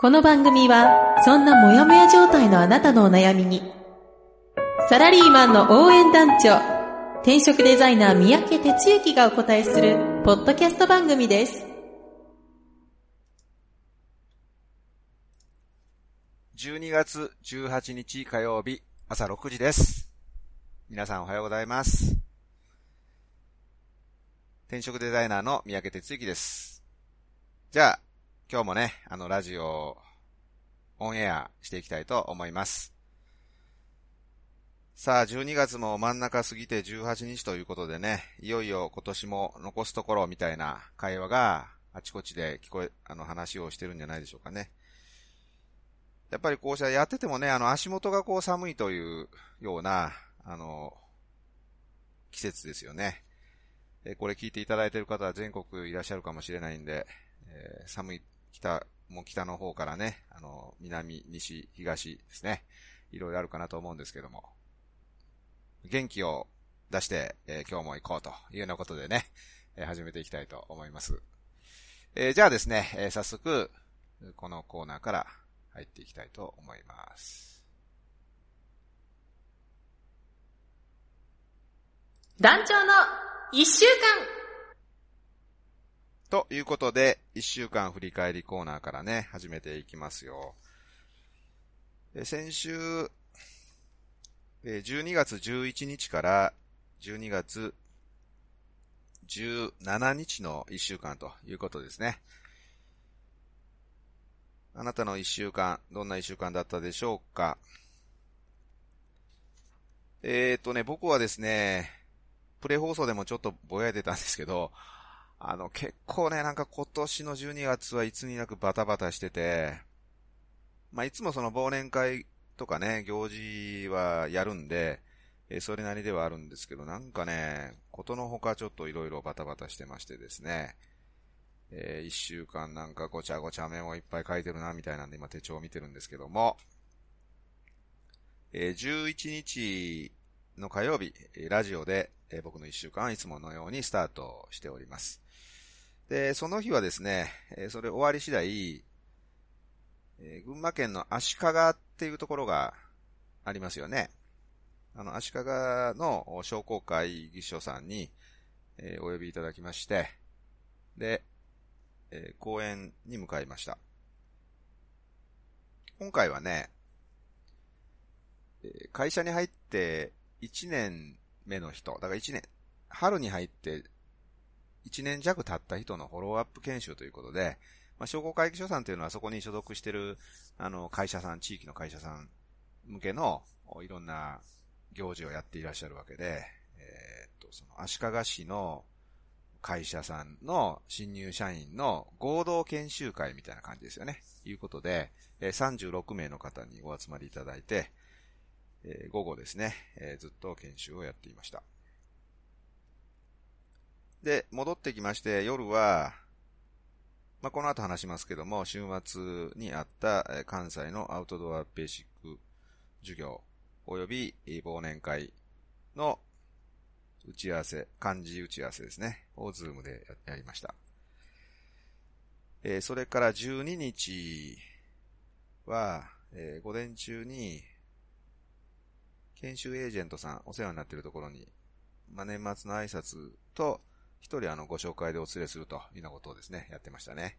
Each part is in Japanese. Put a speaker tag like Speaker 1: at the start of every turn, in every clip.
Speaker 1: この番組は、そんなモヤモヤ状態のあなたのお悩みに、サラリーマンの応援団長、転職デザイナー三宅哲之がお答えする、ポッドキャスト番組です。
Speaker 2: 12月18日火曜日朝6時です。皆さんおはようございます。転職デザイナーの三宅哲之です。じゃあ、今日もね、あのラジオオンエアしていきたいと思います。さあ、12月も真ん中過ぎて18日ということでね、いよいよ今年も残すところみたいな会話があちこちで聞こえ、あの話をしてるんじゃないでしょうかね。やっぱりこうしたやっててもね、あの足元がこう寒いというような、あの、季節ですよね。えこれ聞いていただいている方は全国いらっしゃるかもしれないんで、えー寒い北、もう北の方からね、あの、南、西、東ですね。いろいろあるかなと思うんですけども。元気を出して、えー今日も行こうというようなことでね、えー始めていきたいと思います。えーじゃあですね、えー早速、このコーナーから入っていきたいと思います。
Speaker 1: 団長の一週間
Speaker 2: ということで、一週間振り返りコーナーからね、始めていきますよ。え先週、え12月11日から12月17日の一週間ということですね。あなたの一週間、どんな一週間だったでしょうか？えーとね、僕はですね、プレ放送でもちょっとぼやいてたんですけど、あの、結構ね、なんか今年の12月はいつになくバタバタしてて、まあ、いつもその忘年会とかね、行事はやるんで、えそれなりではあるんですけど、なんかね、ことのほかちょっといろいろバタバタしてましてですね、えー一週間なんかごちゃごちゃメモいっぱい書いてるな、みたいなんで今手帳を見てるんですけども、えー11日の火曜日、ラジオで、え僕の一週間はいつものようにスタートしております。で、その日はですね、えそれ終わり次第、え群馬県の足利っていうところがありますよね。あの、足利の商工会議所さんに、えお呼びいただきまして、で、え講演に向かいました。今回はね、会社に入って1年目の人、だから1年、春に入って1年弱経った人のフォローアップ研修ということで、まあ、商工会議所さんというのはそこに所属している、あの、会社さん、地域の会社さん向けの、いろんな行事をやっていらっしゃるわけで、えーっと、その、足利市の会社さんの新入社員の合同研修会みたいな感じですよね。いうことで、え36名の方にお集まりいただいて、午後ですね、ずっと研修をやっていました。で、戻ってきまして、夜は、まあ、この後話しますけども、週末にあった関西のアウトドアベーシック授業、及び忘年会の打ち合わせ、漢字打ち合わせですね、をズームでややりました。えーそれから12日は、えー午前中に、研修エージェントさん、お世話になっているところに、まあ、年末の挨拶と、一人あの、ご紹介でお連れするというようなことをですね、やってましたね。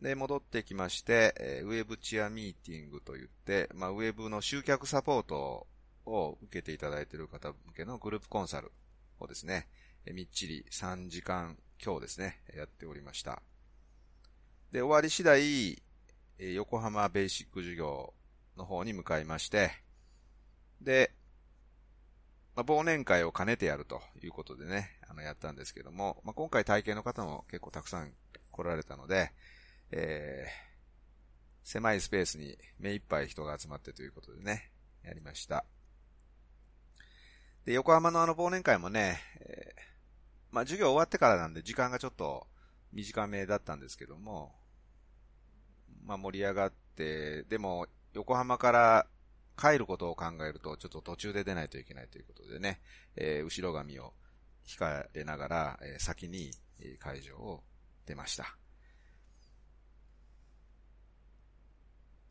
Speaker 2: で、戻ってきまして、ウェブチアミーティングといって、まあ、ウェブの集客サポートを受けていただいている方向けのグループコンサルをですね、みっちり3時間今日ですね、やっておりました。で、終わり次第、横浜ベーシック授業の方に向かいまして、で、まあ、忘年会を兼ねてやるということでね、あの、やったんですけども、まあ、今回体験の方も結構たくさん来られたので、え狭いスペースに目いっぱい人が集まってということでね、やりました。で、横浜のあの忘年会もね、えー、まあ授業終わってからなんで時間がちょっと短めだったんですけども、まあ盛り上がって、でも横浜から帰ることを考えると、ちょっと途中で出ないといけないということでね、えー、後ろ髪を引かれながら、えー、先に会場を出ました。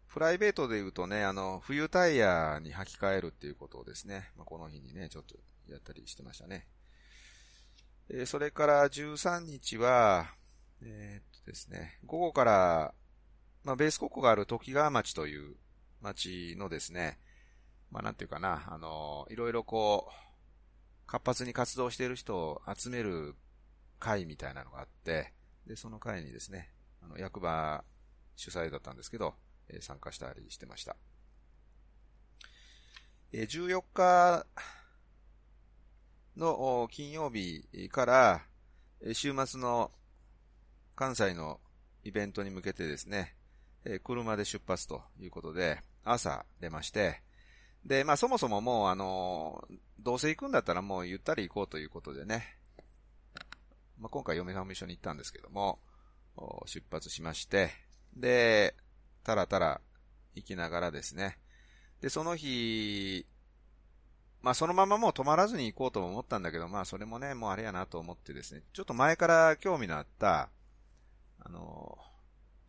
Speaker 2: プライベートで言うとね、あの、冬タイヤに履き替えるっていうことをですね、まあ、この日にね、ちょっとやったりしてましたね。えー、それから13日は、えー、っとですね、午後から、まあ、ベース国庫がある時川町という町のですね、まあ、なんていうかな、あの、いろいろこう、活発に活動している人を集める会みたいなのがあって、で、その会にですね、あの、役場主催だったんですけど、え参加したりしてました。え14日の金曜日から、週末の関西のイベントに向けてですね、え車で出発ということで、朝出まして、で、まあそもそももうあの、どうせ行くんだったらもうゆったり行こうということでね、まあ今回嫁さんも一緒に行ったんですけども、出発しまして、で、たらたら行きながらですね。で、その日、まあそのままもう止まらずに行こうと思ったんだけど、まあそれもね、もうあれやなと思ってですね、ちょっと前から興味のあった、あの、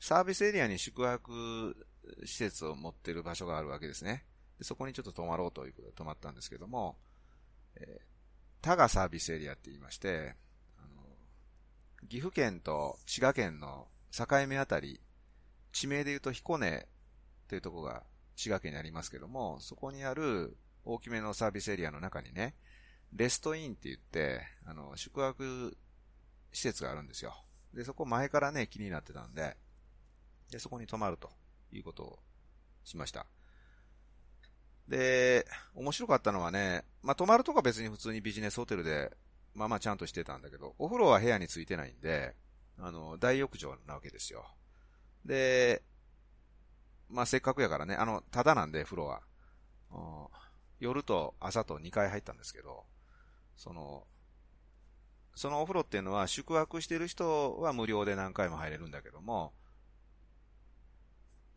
Speaker 2: サービスエリアに宿泊施設を持ってる場所があるわけですね。でそこにちょっと泊まろうということで泊まったんですけども、えー、タガサービスエリアって言いまして、あの、岐阜県と滋賀県の境目あたり地名で言うと彦根というところが滋賀県にありますけども、そこにある大きめのサービスエリアの中にね、レストインって言って、あの、宿泊施設があるんですよ。で、そこ前からね、気になってたんで、で、そこに泊まるということをしました。で、面白かったのはね、まあ、泊まるとか別に普通にビジネスホテルで、まあまあちゃんとしてたんだけど、お風呂は部屋についてないんで、あの、大浴場なわけですよ。で、まあ、せっかくやからね、あの、ただなんで、風呂は。夜と朝と2回入ったんですけど、その、そのお風呂っていうのは宿泊してる人は無料で何回も入れるんだけども、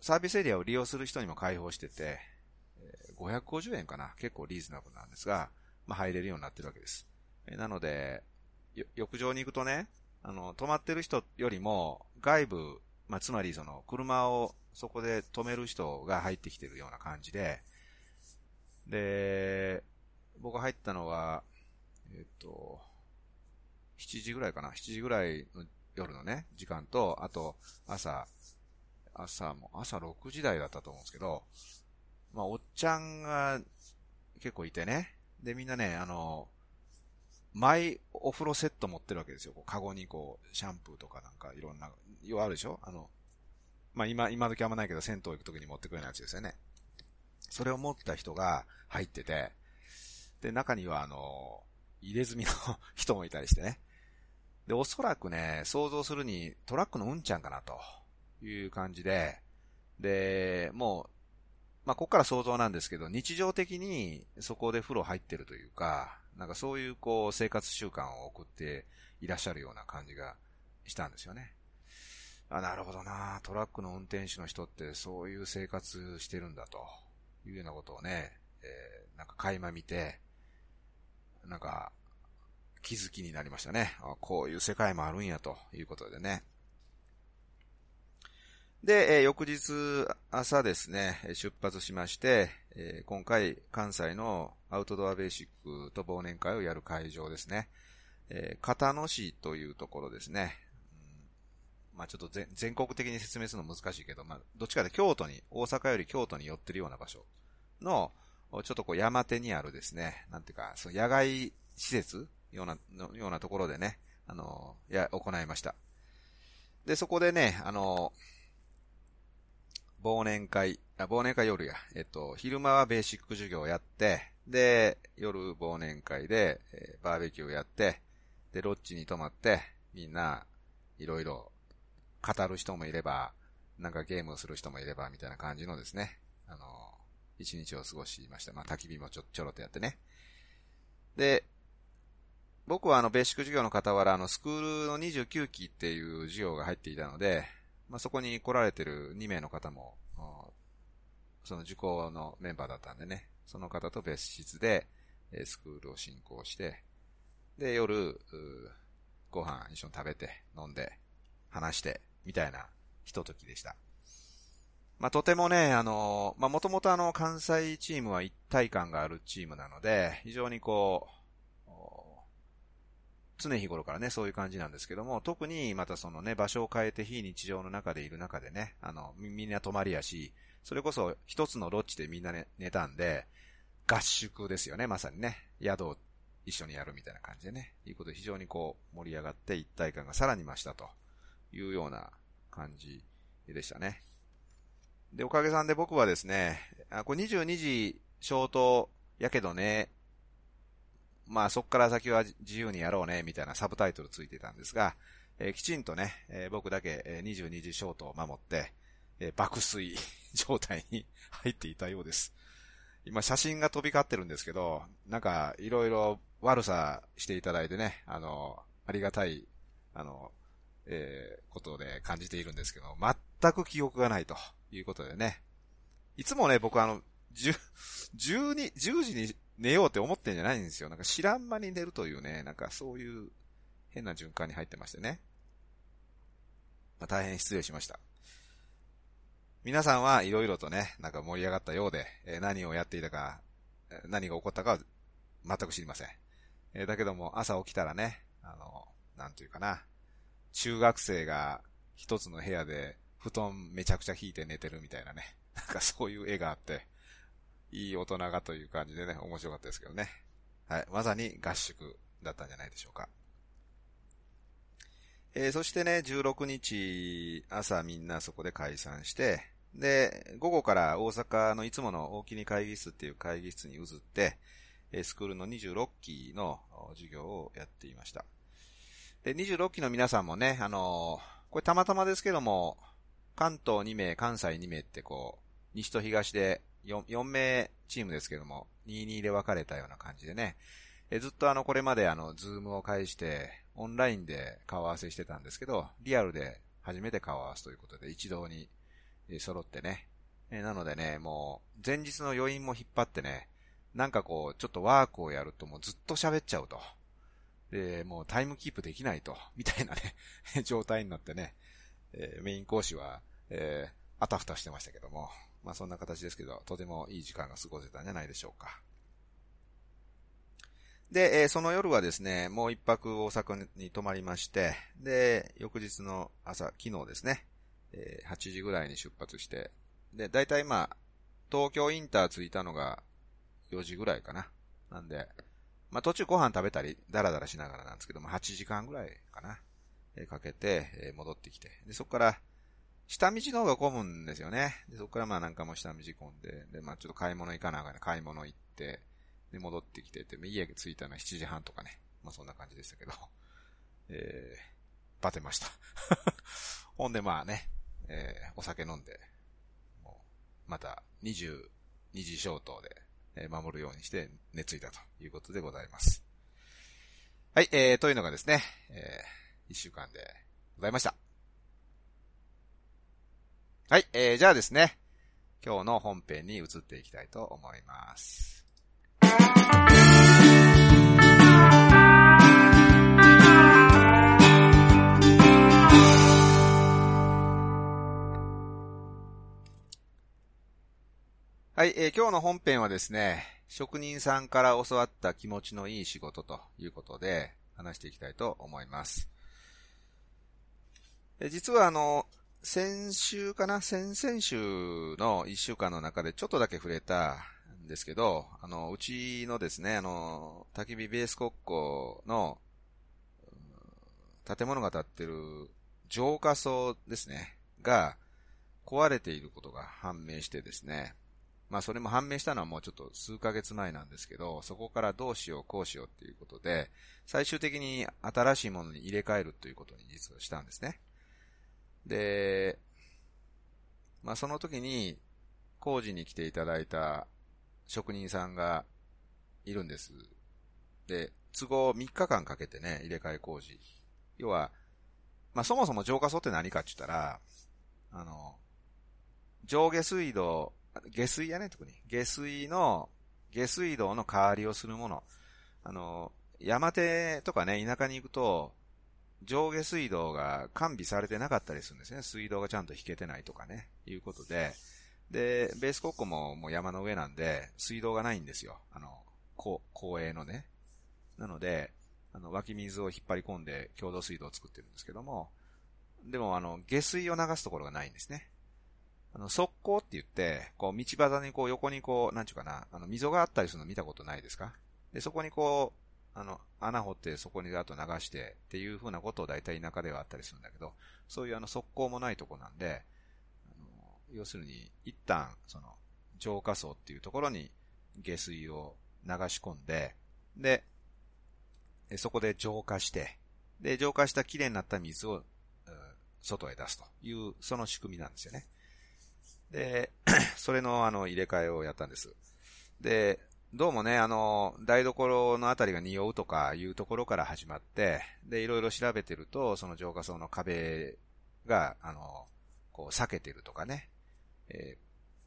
Speaker 2: サービスエリアを利用する人にも開放してて、550円かな結構リーズナブルなんですが、まあ、入れるようになってるわけです。なので、浴場に行くとね、あの、泊まってる人よりも外部まあ、つまりその、車をそこで止める人が入ってきてるような感じで、で、僕入ったのは、えっと、7時ぐらいかな ?7 時ぐらいの夜のね、時間と、あと、朝、朝も、朝6時台だったと思うんですけど、まあ、おっちゃんが結構いてね、で、みんなね、あの、マイお風呂セット持ってるわけですよ。こうカゴにこう、シャンプーとかなんかいろんな、要はあるでしょあの、まあ、今、今時あんまないけど、銭湯行くときに持ってくるようなやつですよね。それを持った人が入ってて、で、中にはあの、入れ墨の 人もいたりしてね。で、おそらくね、想像するにトラックのうんちゃんかなという感じで、で、もう、まあ、ここから想像なんですけど、日常的にそこで風呂入ってるというか、なんかそういうこう生活習慣を送っていらっしゃるような感じがしたんですよね。あ、なるほどなトラックの運転手の人ってそういう生活してるんだというようなことをね、えー、なんか垣間見て、なんか気づきになりましたね。あこういう世界もあるんやということでね。で、えー、翌日朝ですね、出発しまして、えー、今回関西のアウトドアベーシックと忘年会をやる会場ですね。えー、片野市というところですね。うん、まあちょっと全国的に説明するの難しいけど、まあどっちかで京都に、大阪より京都に寄ってるような場所の、ちょっとこう山手にあるですね、なんていうか、その野外施設ような、のようなところでね、あの、や、行いました。で、そこでね、あの、忘年会、あ、忘年会夜や。えっと、昼間はベーシック授業をやって、で、夜忘年会で、えー、バーベキューをやって、で、ロッジに泊まって、みんな、いろいろ語る人もいれば、なんかゲームをする人もいれば、みたいな感じのですね、あの、一日を過ごしました。まあ、焚き火もちょ、ちょろっとやってね。で、僕はあの、ベーシック授業の傍ら、あの、スクールの29期っていう授業が入っていたので、まあ、そこに来られてる2名の方も、その受講のメンバーだったんでね、その方と別室で、えスクールを進行して、で、夜、ご飯一緒に食べて、飲んで、話して、みたいなひとときでした。まあ、とてもね、あの、まあ、もともとあの、関西チームは一体感があるチームなので、非常にこう、常日頃からね、そういう感じなんですけども、特にまたそのね、場所を変えて非日常の中でいる中でね、あの、みんな泊まりやし、それこそ一つのロッジでみんな、ね、寝たんで、合宿ですよね、まさにね。宿を一緒にやるみたいな感じでね。いうことで非常にこう盛り上がって一体感がさらに増したというような感じでしたね。で、おかげさんで僕はですね、あ、これ22時消灯やけどね、まあそっから先は自由にやろうね、みたいなサブタイトルついてたんですが、えー、きちんとね、えー、僕だけ、22時消灯を守って、えー、爆睡状態に入っていたようです。今写真が飛び交ってるんですけど、なんかいろいろ悪さしていただいてね、あの、ありがたい、あの、えー、ことで感じているんですけど、全く記憶がないということでね。いつもね、僕あの、10、12、10時に寝ようって思ってんじゃないんですよ。なんか知らん間に寝るというね、なんかそういう変な循環に入ってましてね。まあ、大変失礼しました。皆さんはいろいろとね、なんか盛り上がったようで、え、何をやっていたか、何が起こったかは全く知りません。え、だけども朝起きたらね、あの、なんというかな、中学生が一つの部屋で布団めちゃくちゃ引いて寝てるみたいなね、なんかそういう絵があって、いい大人がという感じでね、面白かったですけどね。はい、まさに合宿だったんじゃないでしょうか。えー、そしてね、16日朝みんなそこで解散して、で、午後から大阪のいつもの大きに会議室っていう会議室に移って、スクールの26期の授業をやっていました。で、26期の皆さんもね、あのー、これたまたまですけども、関東2名、関西2名ってこう、西と東で 4, 4名チームですけども、22で分かれたような感じでね、えずっとあの、これまであの、ズームを介して、オンラインで顔合わせしてたんですけど、リアルで初めて顔合わすということで、一堂に揃ってね。えなのでね、もう、前日の余韻も引っ張ってね、なんかこう、ちょっとワークをやるともうずっと喋っちゃうと。で、もうタイムキープできないと、みたいなね 状態になってね、えー、メイン講師は、えー、あたふたしてましたけども、まあそんな形ですけど、とてもいい時間が過ごせたんじゃないでしょうか。で、え、その夜はですね、もう一泊大阪に泊まりまして、で、翌日の朝、昨日ですね、え、8時ぐらいに出発して、で、だいたいまあ、東京インター着いたのが4時ぐらいかな。なんで、まあ途中ご飯食べたり、ダラダラしながらなんですけども、8時間ぐらいかな。え、かけて、え、戻ってきて。で、そこから、下道の方が混むんですよね。で、そこからまあなんかも下道混んで、で、まあちょっと買い物行かなあかんね。買い物行って、で、戻ってきてて、家着いたのは7時半とかね。まあそんな感じでしたけど。えー、バテました。ほんでまあね、えー、お酒飲んで、もう、また22時消灯で、えー、守るようにして寝ついたということでございます。はい、えー、というのがですね、えー、一週間でございました。はい、えー、じゃあですね、今日の本編に移っていきたいと思います。はい、えー、今日の本編はですね、職人さんから教わった気持ちのいい仕事ということで話していきたいと思います。え実はあの、先週かな？先々週の一週間の中でちょっとだけ触れたんですけど、あの、うちのですね、あの、焚き火ベース国庫の建物が建ってる浄化層ですね、が壊れていることが判明してですね、まあそれも判明したのはもうちょっと数ヶ月前なんですけど、そこからどうしようこうしようっていうことで、最終的に新しいものに入れ替えるということに実はしたんですね。で、まあ、その時に、工事に来ていただいた職人さんがいるんです。で、都合3日間かけてね、入れ替え工事。要は、まあ、そもそも浄化層って何かって言ったら、あの、上下水道、下水やね、特に。下水の、下水道の代わりをするもの。あの、山手とかね、田舎に行くと、上下水道が完備されてなかったりするんですね。水道がちゃんと引けてないとかね、いうことで。で、ベース国庫ももう山の上なんで、水道がないんですよ。あの、公営のね。なので、あの、湧き水を引っ張り込んで共同水道を作ってるんですけども、でもあの、下水を流すところがないんですね。あの、側溝って言って、こう、道端にこう、横にこう、なんちゅうかな、あの、溝があったりするの見たことないですか？で、そこにこう、あの、穴掘ってそこにあと流してっていう風なことを大体田舎ではあったりするんだけど、そういうあの、側溝もないとこなんで、あの、要するに、一旦、その、浄化層っていうところに下水を流し込んで、で、そこで浄化して、で、浄化した綺麗になった水を、外へ出すという、その仕組みなんですよね。で、それのあの入れ替えをやったんです。で、どうもね、あの、台所のあたりが匂うとかいうところから始まって、で、いろいろ調べてると、その浄化層の壁が、あの、こう、避けてるとかね、えー、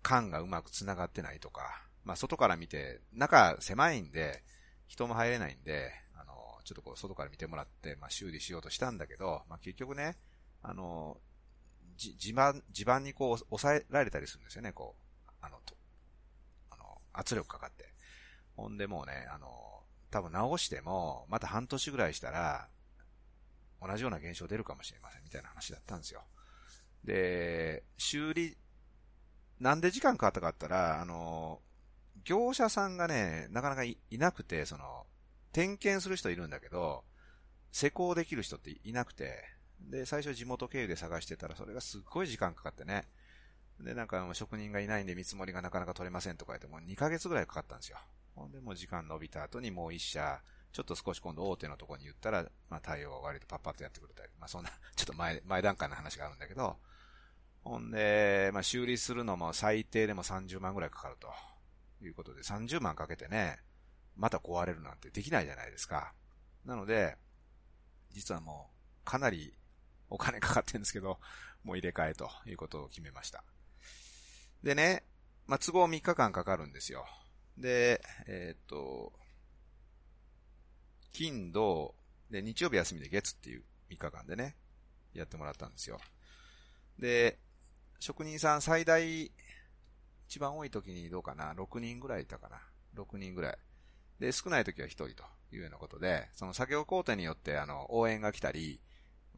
Speaker 2: 缶がうまく繋がってないとか、まあ、外から見て、中狭いんで、人も入れないんで、あのちょっとこう、外から見てもらって、まあ、修理しようとしたんだけど、まあ、結局ね、あの、じ、地盤、地盤にこう、抑えられたりするんですよね、こう、あの、と、あの、圧力かかって。ほんでもうね、あの、多分直しても、また半年ぐらいしたら、同じような現象出るかもしれません、みたいな話だったんですよ。で、修理、なんで時間かかったかったら、あの、業者さんがね、なかなかいなくて、その、点検する人いるんだけど、施工できる人っていなくて、で、最初地元経由で探してたら、それがすっごい時間かかってね。で、なんか職人がいないんで見積もりがなかなか取れませんとか言って、もう2ヶ月ぐらいかかったんですよ。ほんで、もう時間伸びた後にもう一社、ちょっと少し今度大手のとこに言ったら、まあ対応が割とパッパッとやってくれたり、まあそんな、ちょっと前、前段階の話があるんだけど、ほんで、まあ修理するのも最低でも30万ぐらいかかると。いうことで、30万かけてね、また壊れるなんてできないじゃないですか。なので、実はもう、かなりお金かかってるんですけど、もう入れ替えということを決めました。でね、まあ、都合3日間かかるんですよ。で、えー、っと、金、土、で、日曜日休みで月っていう3日間でね、やってもらったんですよ。で、職人さん最大、一番多い時にどうかな、6人ぐらいいたかな？6人ぐらい。で、少ない時は一人というようなことで、その作業工程によってあの、応援が来たり、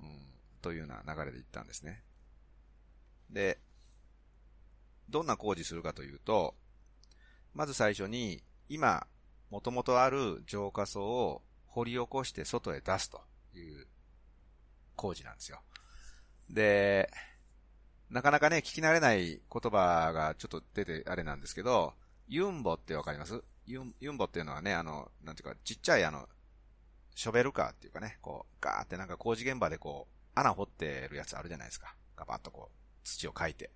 Speaker 2: うん、というような流れで行ったんですね。で、どんな工事するかというと、まず最初に、今、もともとある浄化層を掘り起こして外へ出すという工事なんですよ。で、なかなかね、聞き慣れない言葉がちょっと出てあれなんですけど、ユンボってわかります？ユン、ユンボっていうのはね、あの、なんていうか、ちっちゃいあの、ショベルカーっていうかね、こう、ガーってなんか工事現場でこう、穴掘ってるやつあるじゃないですか。ガバッとこう、土をかいて。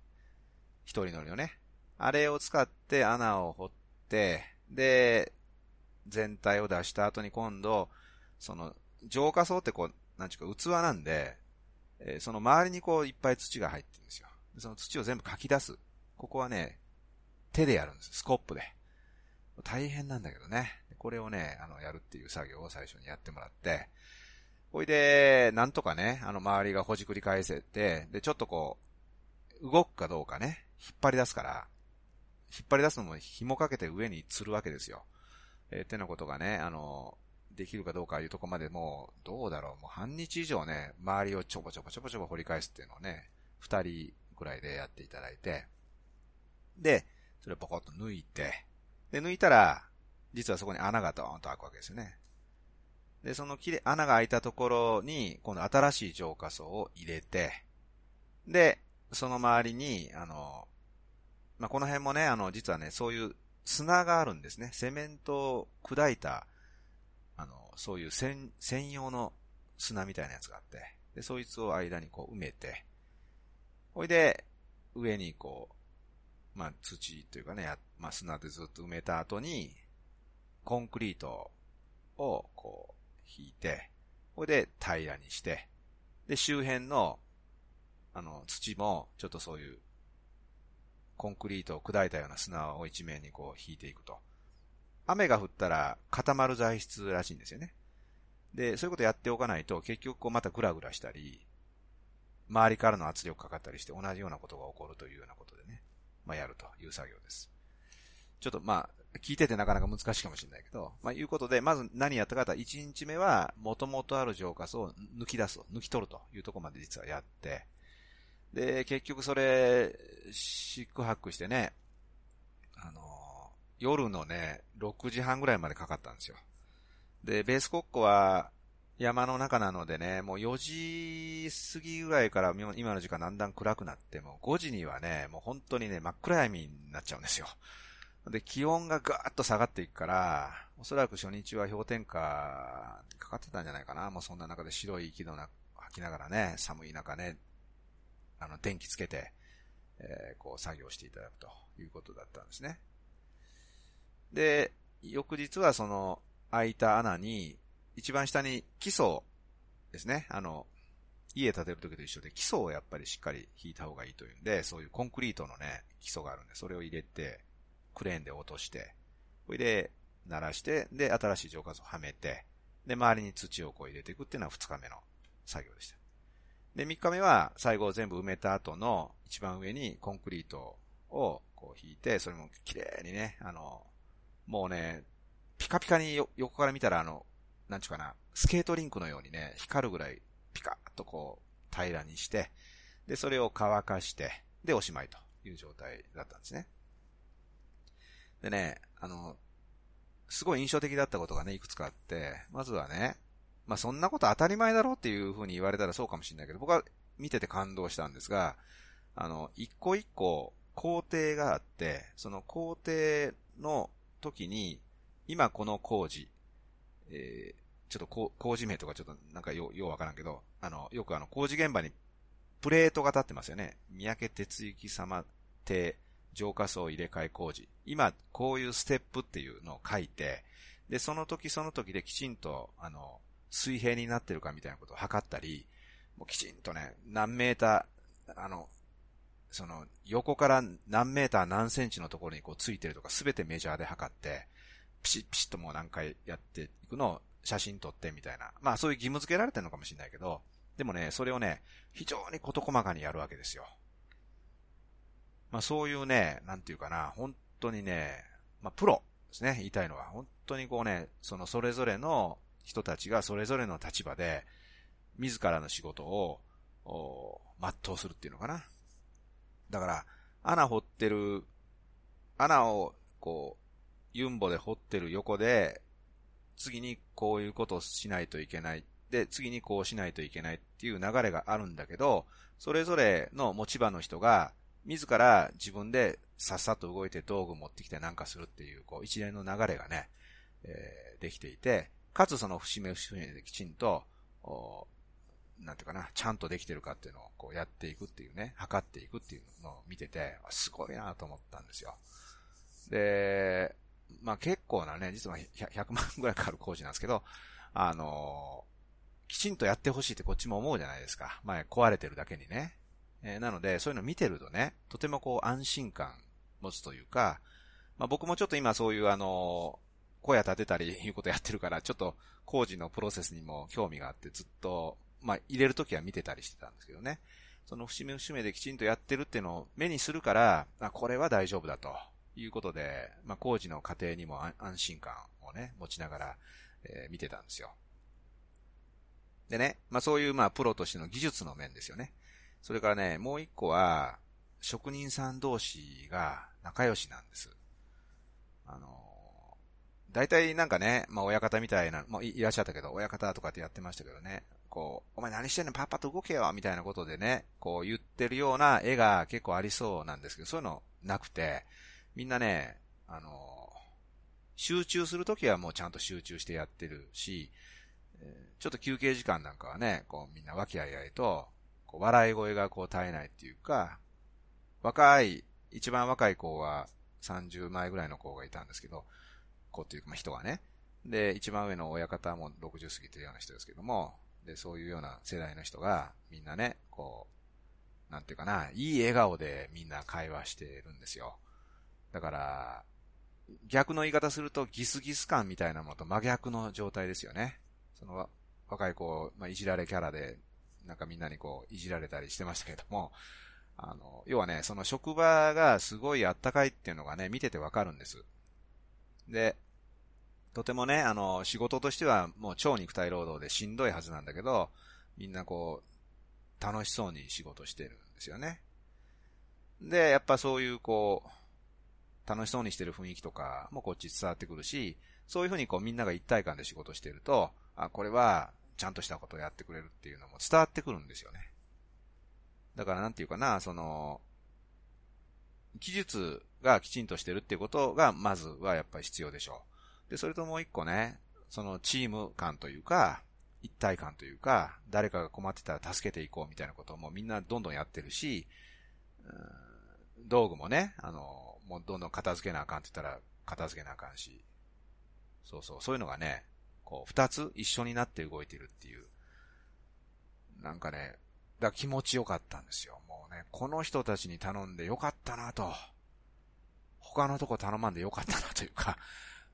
Speaker 2: 一人乗りのね。あれを使って穴を掘って、で、全体を出した後に今度、その、浄化層ってこう、なんちゅうか器なんで、えー、その周りにこういっぱい土が入ってるんですよ。その土を全部かき出す。ここはね、手でやるんです。スコップで。大変なんだけどね。これをね、あの、やるっていう作業を最初にやってもらって、ほいで、なんとかね、あの、周りがほじくり返せて、で、ちょっとこう、動くかどうかね、引っ張り出すから、引っ張り出すのも紐かけて上に吊るわけですよ。えー、てなことがね、あの、できるかどうかいうとこまでもう、どうだろう、もう半日以上ね、周りをちょぼちょぼちょぼちょぼ掘り返すっていうのをね、二人ぐらいでやっていただいて、で、それをポコッと抜いて、で、抜いたら、実はそこに穴がドーンと開くわけですよね。で、その切れ、穴が開いたところに、今度新しい浄化層を入れて、で、その周りに、あの、まあ、この辺もね、あの、実はね、そういう砂があるんですね。セメントを砕いた、あの、そういう専、用の砂みたいなやつがあって、で、そいつを間にこう埋めて、ほいで、上にこう、まあ土というかね、まあ砂でずっと埋めた後に、コンクリートをこう引いて、これで平らにして、で、周辺の、あの、土も、ちょっとそういう、コンクリートを砕いたような砂を一面にこう引いていくと。雨が降ったら固まる材質らしいんですよね。で、そういうことやっておかないと、結局こうまたグラグラしたり、周りからの圧力かかったりして同じようなことが起こるというようなことでね、まあやるという作業です。ちょっとまあ、聞いててなかなか難しいかもしれないけど、まあいうことで、まず何やったかと1日目は、元々ある浄化層を抜き出す、抜き取るというところまで実はやって、で、結局それ、宿泊してね、あの、夜のね、6時半ぐらいまでかかったんですよ。で、ベースコッコは山の中なのでね、もう4時過ぎぐらいから今の時間だんだん暗くなって、もう5時にはね、もう本当にね、真っ暗闇になっちゃうんですよ。で、気温がガーッと下がっていくから、おそらく初日は氷点下にかかってたんじゃないかな。もうそんな中で白い息のな吐きながらね、寒い中ね、あの、電気つけて、えー、こう作業していただくということだったんですね。で、翌日はその開いた穴に、一番下に基礎ですね。あの、家建てるときと一緒で基礎をやっぱりしっかり引いた方がいいというんで、そういうコンクリートのね、基礎があるんで、それを入れて、クレーンで落として、それで、鳴らして、で、新しい浄化層をはめて、で、周りに土をこう入れていくっていうのは二日目の作業でした。で、三日目は最後全部埋めた後の一番上にコンクリートをこう引いて、それも綺麗にね、あの、もうね、ピカピカに横から見たらあの、なんちゅうかな、スケートリンクのようにね、光るぐらいピカッとこう平らにして、で、それを乾かして、で、おしまいという状態だったんですね。でね、あの、すごい印象的だったことがね、いくつかあって、まずはね、まあそんなこと当たり前だろうっていう風に言われたらそうかもしれないけど、僕は見てて感動したんですが、あの、一個一個工程があって、その工程の時に、今この工事、えー、ちょっと工事名とかちょっとなんかよ、ようわからんけど、あの、よくあの工事現場にプレートが立ってますよね。三宅哲之様邸浄化層入れ替え工事。今、こういうステップっていうのを書いて、で、その時その時できちんと、あの、水平になってるかみたいなことを測ったり、もうきちんとね、何メーター、あの、その、横から何メーター何センチのところにこうついてるとかすべてメジャーで測って、ピシッピシッともう何回やっていくのを写真撮ってみたいな。まあそういう義務付けられてるのかもしれないけど、でもね、それをね、非常に事細かにやるわけですよ。まあそういうね、なんていうかな、本当にね、まあプロですね、言いたいのは。本当にこうね、そのそれぞれの人たちがそれぞれの立場で、自らの仕事を、全うするっていうのかな。だから、穴掘ってる、穴を、こう、ユンボで掘ってる横で、次にこういうことをしないといけない。で、次にこうしないといけないっていう流れがあるんだけど、それぞれの持ち場の人が、自ら自分でさっさと動いて道具持ってきてなんかするっていう、こう一連の流れがね、えー、できていて、かつその節目節目できちんと、なんていうかな、ちゃんとできてるかっていうのをこうやっていくっていうね、測っていくっていうのを見てて、すごいなと思ったんですよ。で、まあ結構なね、実は 100, 万ぐらいかかる工事なんですけど、あのきちんとやってほしいってこっちも思うじゃないですか。前壊れてるだけにね。えー、なので、そういうの見てるとね、とてもこう安心感持つというか、まあ僕もちょっと今そういうあの小屋建てたりいうことやってるから、ちょっと工事のプロセスにも興味があってずっとまあ、入れるときは見てたりしてたんですけどね。その節目節目できちんとやってるっていうのを目にするから、あ、これは大丈夫だということで、まあ、工事の過程にも安心感をね、持ちながら、えー、見てたんですよ。でね、まあ、そういう、まあ、プロとしての技術の面ですよね。それからね、もう一個は、職人さん同士が仲良しなんです。あの大体なんかね、まあ親方みたいな、もいらっしゃったけど、親方とかってやってましたけどね、こう、お前何してんのパッパと動けよみたいなことでね、こう言ってるような絵が結構ありそうなんですけど、そういうのなくて、みんなね、あの、集中するときはもうちゃんと集中してやってるし、ちょっと休憩時間なんかはね、こうみんな和気あいあいと、こう笑い声がこう絶えないっていうか、若い、一番若い子は30前ぐらいの子がいたんですけど、子っていうか、まあ、人がね。で、一番上の親方も60過ぎてるような人ですけども、で、そういうような世代の人が、みんなね、こう、なんていうかな、いい笑顔でみんな会話してるんですよ。だから、逆の言い方するとギスギス感みたいなものと真逆の状態ですよね。その若い子、まあ、いじられキャラで、なんかみんなにこう、いじられたりしてましたけども、あの、要はね、その職場がすごいあったかいっていうのがね、見ててわかるんです。で、とてもね、あの、仕事としてはもう超肉体労働でしんどいはずなんだけど、みんなこう、楽しそうに仕事してるんですよね。で、やっぱそういうこう、楽しそうにしてる雰囲気とかもこっち伝わってくるし、そういうふうにこうみんなが一体感で仕事してると、あ、これはちゃんとしたことをやってくれるっていうのも伝わってくるんですよね。だからなんていうかな、その、技術がきちんとしてるっていうことが、まずはやっぱり必要でしょう。で、それともう一個ね、そのチーム感というか、一体感というか、誰かが困ってたら助けていこうみたいなこともみんなどんどんやってるし、道具もね、あの、もうどんどん片付けなあかんって言ったら片付けなあかんし、そうそう、そういうのがね、こう、二つ一緒になって動いてるっていう。なんかね、だ気持ちよかったんですよ。もうね、この人たちに頼んでよかったなと。他のとこ頼まんでよかったなというか、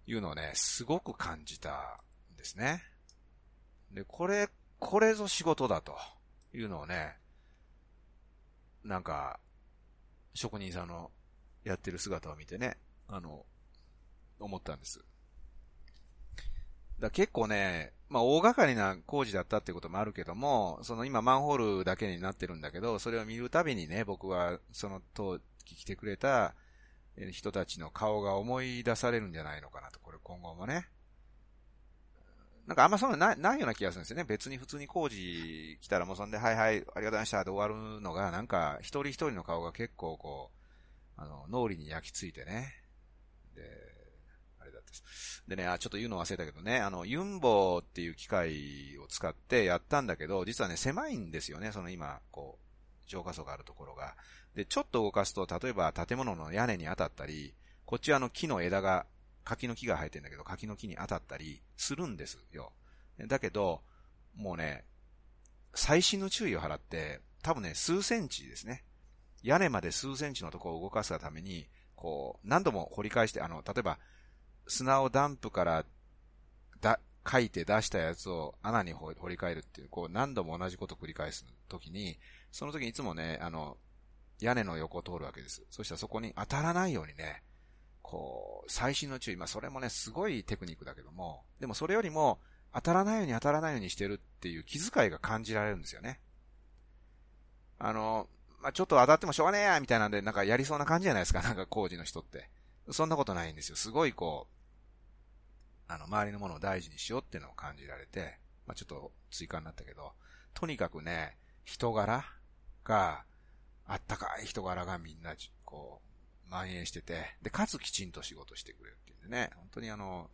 Speaker 2: いうのをね、すごく感じたんですね。で、これ、これぞ仕事だというのをね、なんか、職人さんのやってる姿を見てね、あの、思ったんです。だ結構ね、まあ大掛かりな工事だったってこともあるけども、その今マンホールだけになってるんだけど、それを見るたびにね、僕はその当時来てくれた人たちの顔が思い出されるんじゃないのかなと、これ今後もね。なんかあんまそんなないような気がするんですよね。別に普通に工事来たらもうそんで、はいはい、ありがとうございましたで終わるのが、なんか一人一人の顔が結構こう、あの、脳裏に焼き付いてね。で、です。でね、あ、ちょっと言うの忘れたけどね、あの、ユンボっていう機械を使ってやったんだけど、実はね、狭いんですよね、その今、こう、浄化層があるところが。で、ちょっと動かすと、例えば建物の屋根に当たったり、こっちはあの木の枝が、柿の木が生えてんだけど、柿の木に当たったりするんですよ。だけど、もうね、最新の注意を払って、多分ね、数センチですね。屋根まで数センチのところを動かすがために、こう、何度も掘り返して、あの、例えば、砂をダンプからだ、書いて出したやつを穴に掘り替えるっていう、こう、何度も同じこと繰り返すときに、その時にいつもね、あの、屋根の横を通るわけです。そしたらそこに当たらないようにね、こう、最新の注意、まあそれもね、すごいテクニックだけども、でもそれよりも、当たらないように当たらないようにしてるっていう気遣いが感じられるんですよね。あの、まあ、ちょっと当たってもしょうがねえや、みたいなんで、なんかやりそうな感じじゃないですか、なんか工事の人って。そんなことないんですよ。すごいこう、あの、周りのものを大事にしようっていうのを感じられて、まあ、ちょっと追加になったけど、とにかくね、人柄が、あったかい人柄がみんな、こう、蔓延してて、で、かつきちんと仕事してくれるっていうんでね、本当にあの、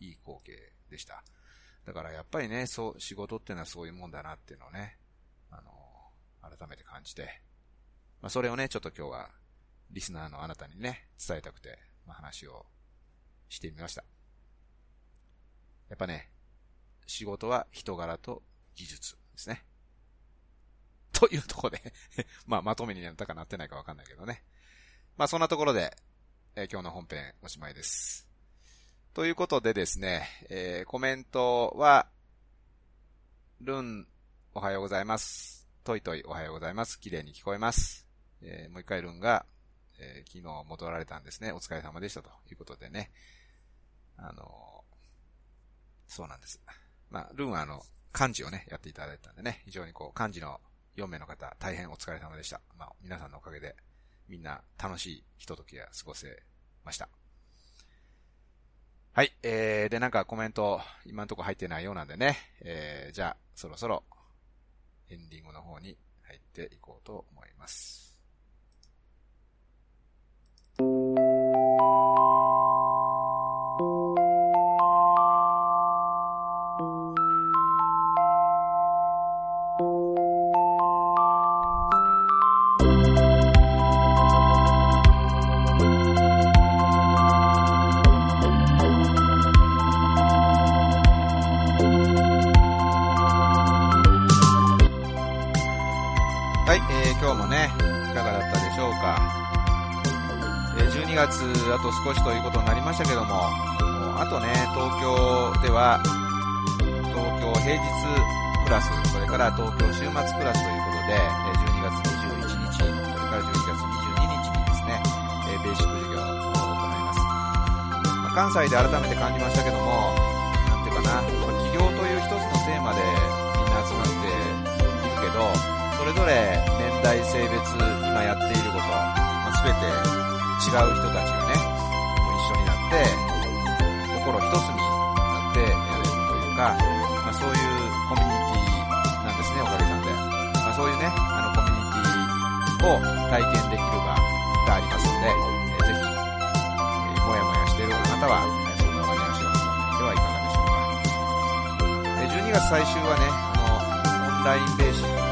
Speaker 2: いい光景でした。だからやっぱりね、そう、仕事っていうのはそういうもんだなっていうのをね、あの、改めて感じて、まあ、それをね、ちょっと今日は、リスナーのあなたにね、伝えたくて、まあ、話をしてみました。やっぱね、仕事は人柄と技術ですね。というとこで まあ、まとめになったかなってないかわかんないけどね。まあ、そんなところで、えー、今日の本編おしまいです。ということでですね、えー、コメントは、ルン、おはようございます。トイトイ、おはようございます。綺麗に聞こえます。えー、もう一回ルンが、えー、昨日戻られたんですね。お疲れ様でしたということでね。あの、そうなんです。まあ、ルンはあの、漢字をね、やっていただいたんでね、非常にこう、漢字の4名の方、大変お疲れ様でした。まあ、皆さんのおかげで、みんな楽しいひとときが過ごせました。はい、えー、で、なんかコメント、今んとこ入ってないようなんでね、えー、じゃあ、そろそろ、エンディングの方に入っていこうと思います。少しということになりましたけども、もあとね、東京では、東京平日クラス、それから東京週末クラスということで、12月21日、それから12月22日にですね、ベーシック授業を行います。まあ関西で改めて感じましたけども、なんていうかな、まあ起業という一つのテーマでみんな集まっているけど、それぞれ年代、性別、今やっていること、まあ、全て違う人たちか、まあ、そういうコミュニティなんですね、おかげさんで。まあ、そういうね、あのコミュニティを体験できる場がありますので、えーぜひ、えーもやもやしているあなたは、えーそんなお話を運んでみてはいかがでしょうか。えー12月最終はね、あの、オンラインベーシック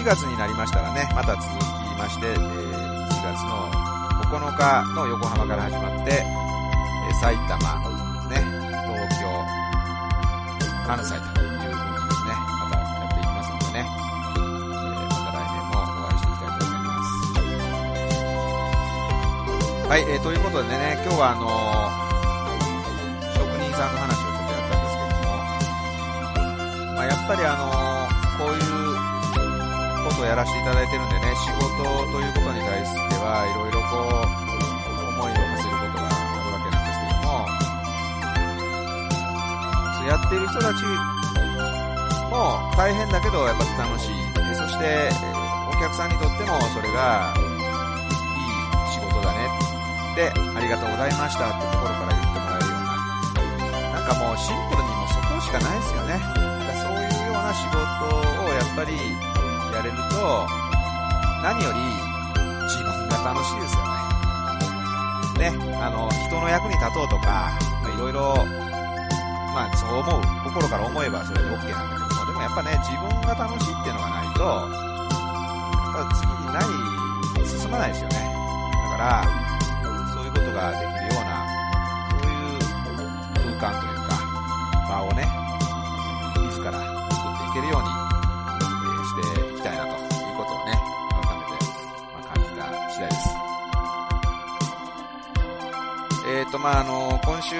Speaker 2: 1月になりましたらね、また続きまして、えー1月の9日の横浜から始まって、え埼玉、ね、東京、関西というふうにですね、またやっていきますのでね、えまた来年もお会いしていきたいと思います。はい、えーということでね、今日はあのー職人さんの話をちょっとやったんですけども、まあ、やっぱりあのこういうことをやらせていただいてるんでね、仕事ということに対しては、いろいろこう、思いを馳せることがあるわけなんですけども、そうやっている人たちも大変だけど、やっぱ楽しい。そして、お客さんにとってもそれがいい仕事だねで、ありがとうございましたっていうところから言ってもらえるような、なんかもうシンプルにもそこしかないですよね。そういうような仕事をやっぱりやれると、何より自分が楽しいですよね。ね、あの、人の役に立とうとか、いろいろ、まそう思う、心から思えばそれで OK なんだけども、でもやっぱね、自分が楽しいっていうのがないと、やっぱ次にない、進まないですよね。だから、そういうことができるような、そういう空間とまあ、あの、今週、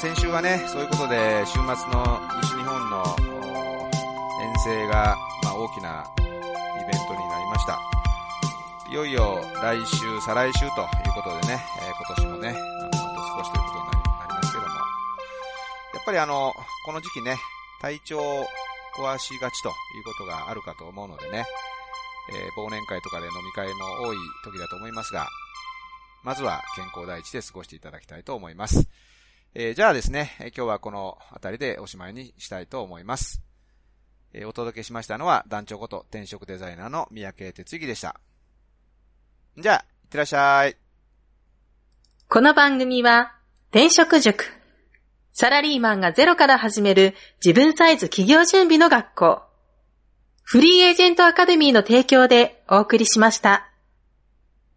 Speaker 2: 先週はね、そういうことで、週末の西日本の遠征が、まあ、大きなイベントになりました。いよいよ来週、再来週ということでね、えー今年もね、あの、あと少しということになりなりますけども、やっぱりあの、この時期ね、体調を壊しがちということがあるかと思うのでね、えー忘年会とかで飲み会も多い時だと思いますが、まずは健康第一で過ごしていただきたいと思います。えーじゃあですね、今日はこの辺りでおしまいにしたいと思います。えーお届けしましたのは団長こと転職デザイナーの三宅哲之でした。じゃあ、いってらっしゃい。
Speaker 1: この番組は、転職塾。サラリーマンがゼロから始める自分サイズ企業準備の学校。フリーエージェントアカデミーの提供でお送りしました。